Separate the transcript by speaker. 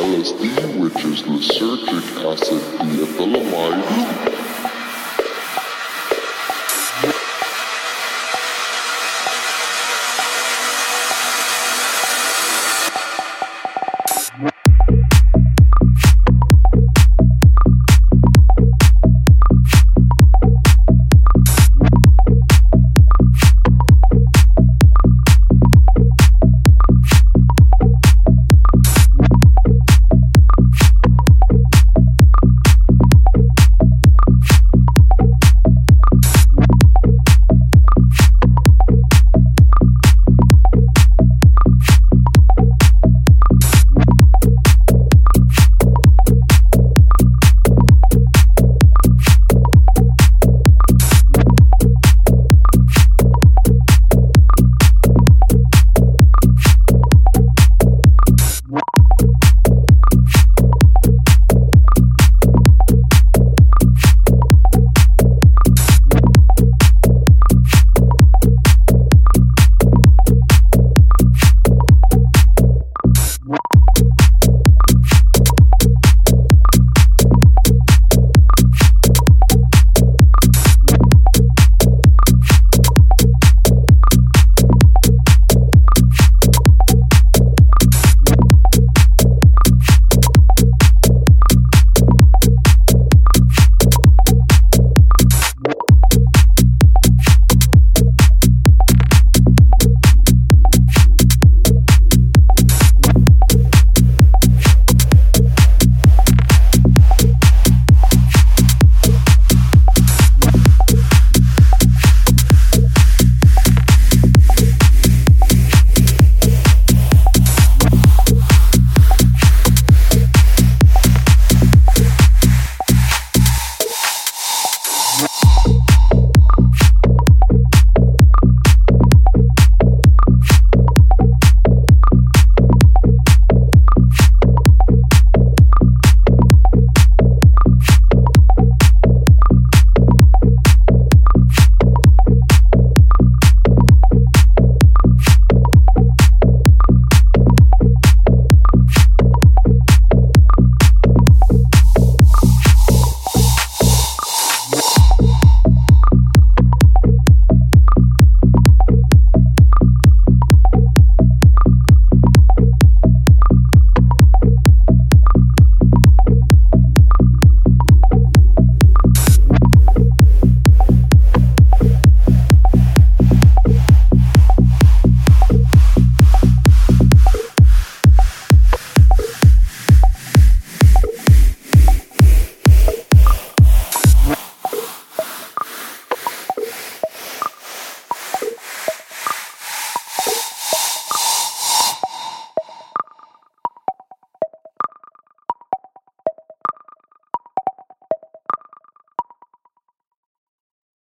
Speaker 1: LSD, which is lysergic acid diethylamide,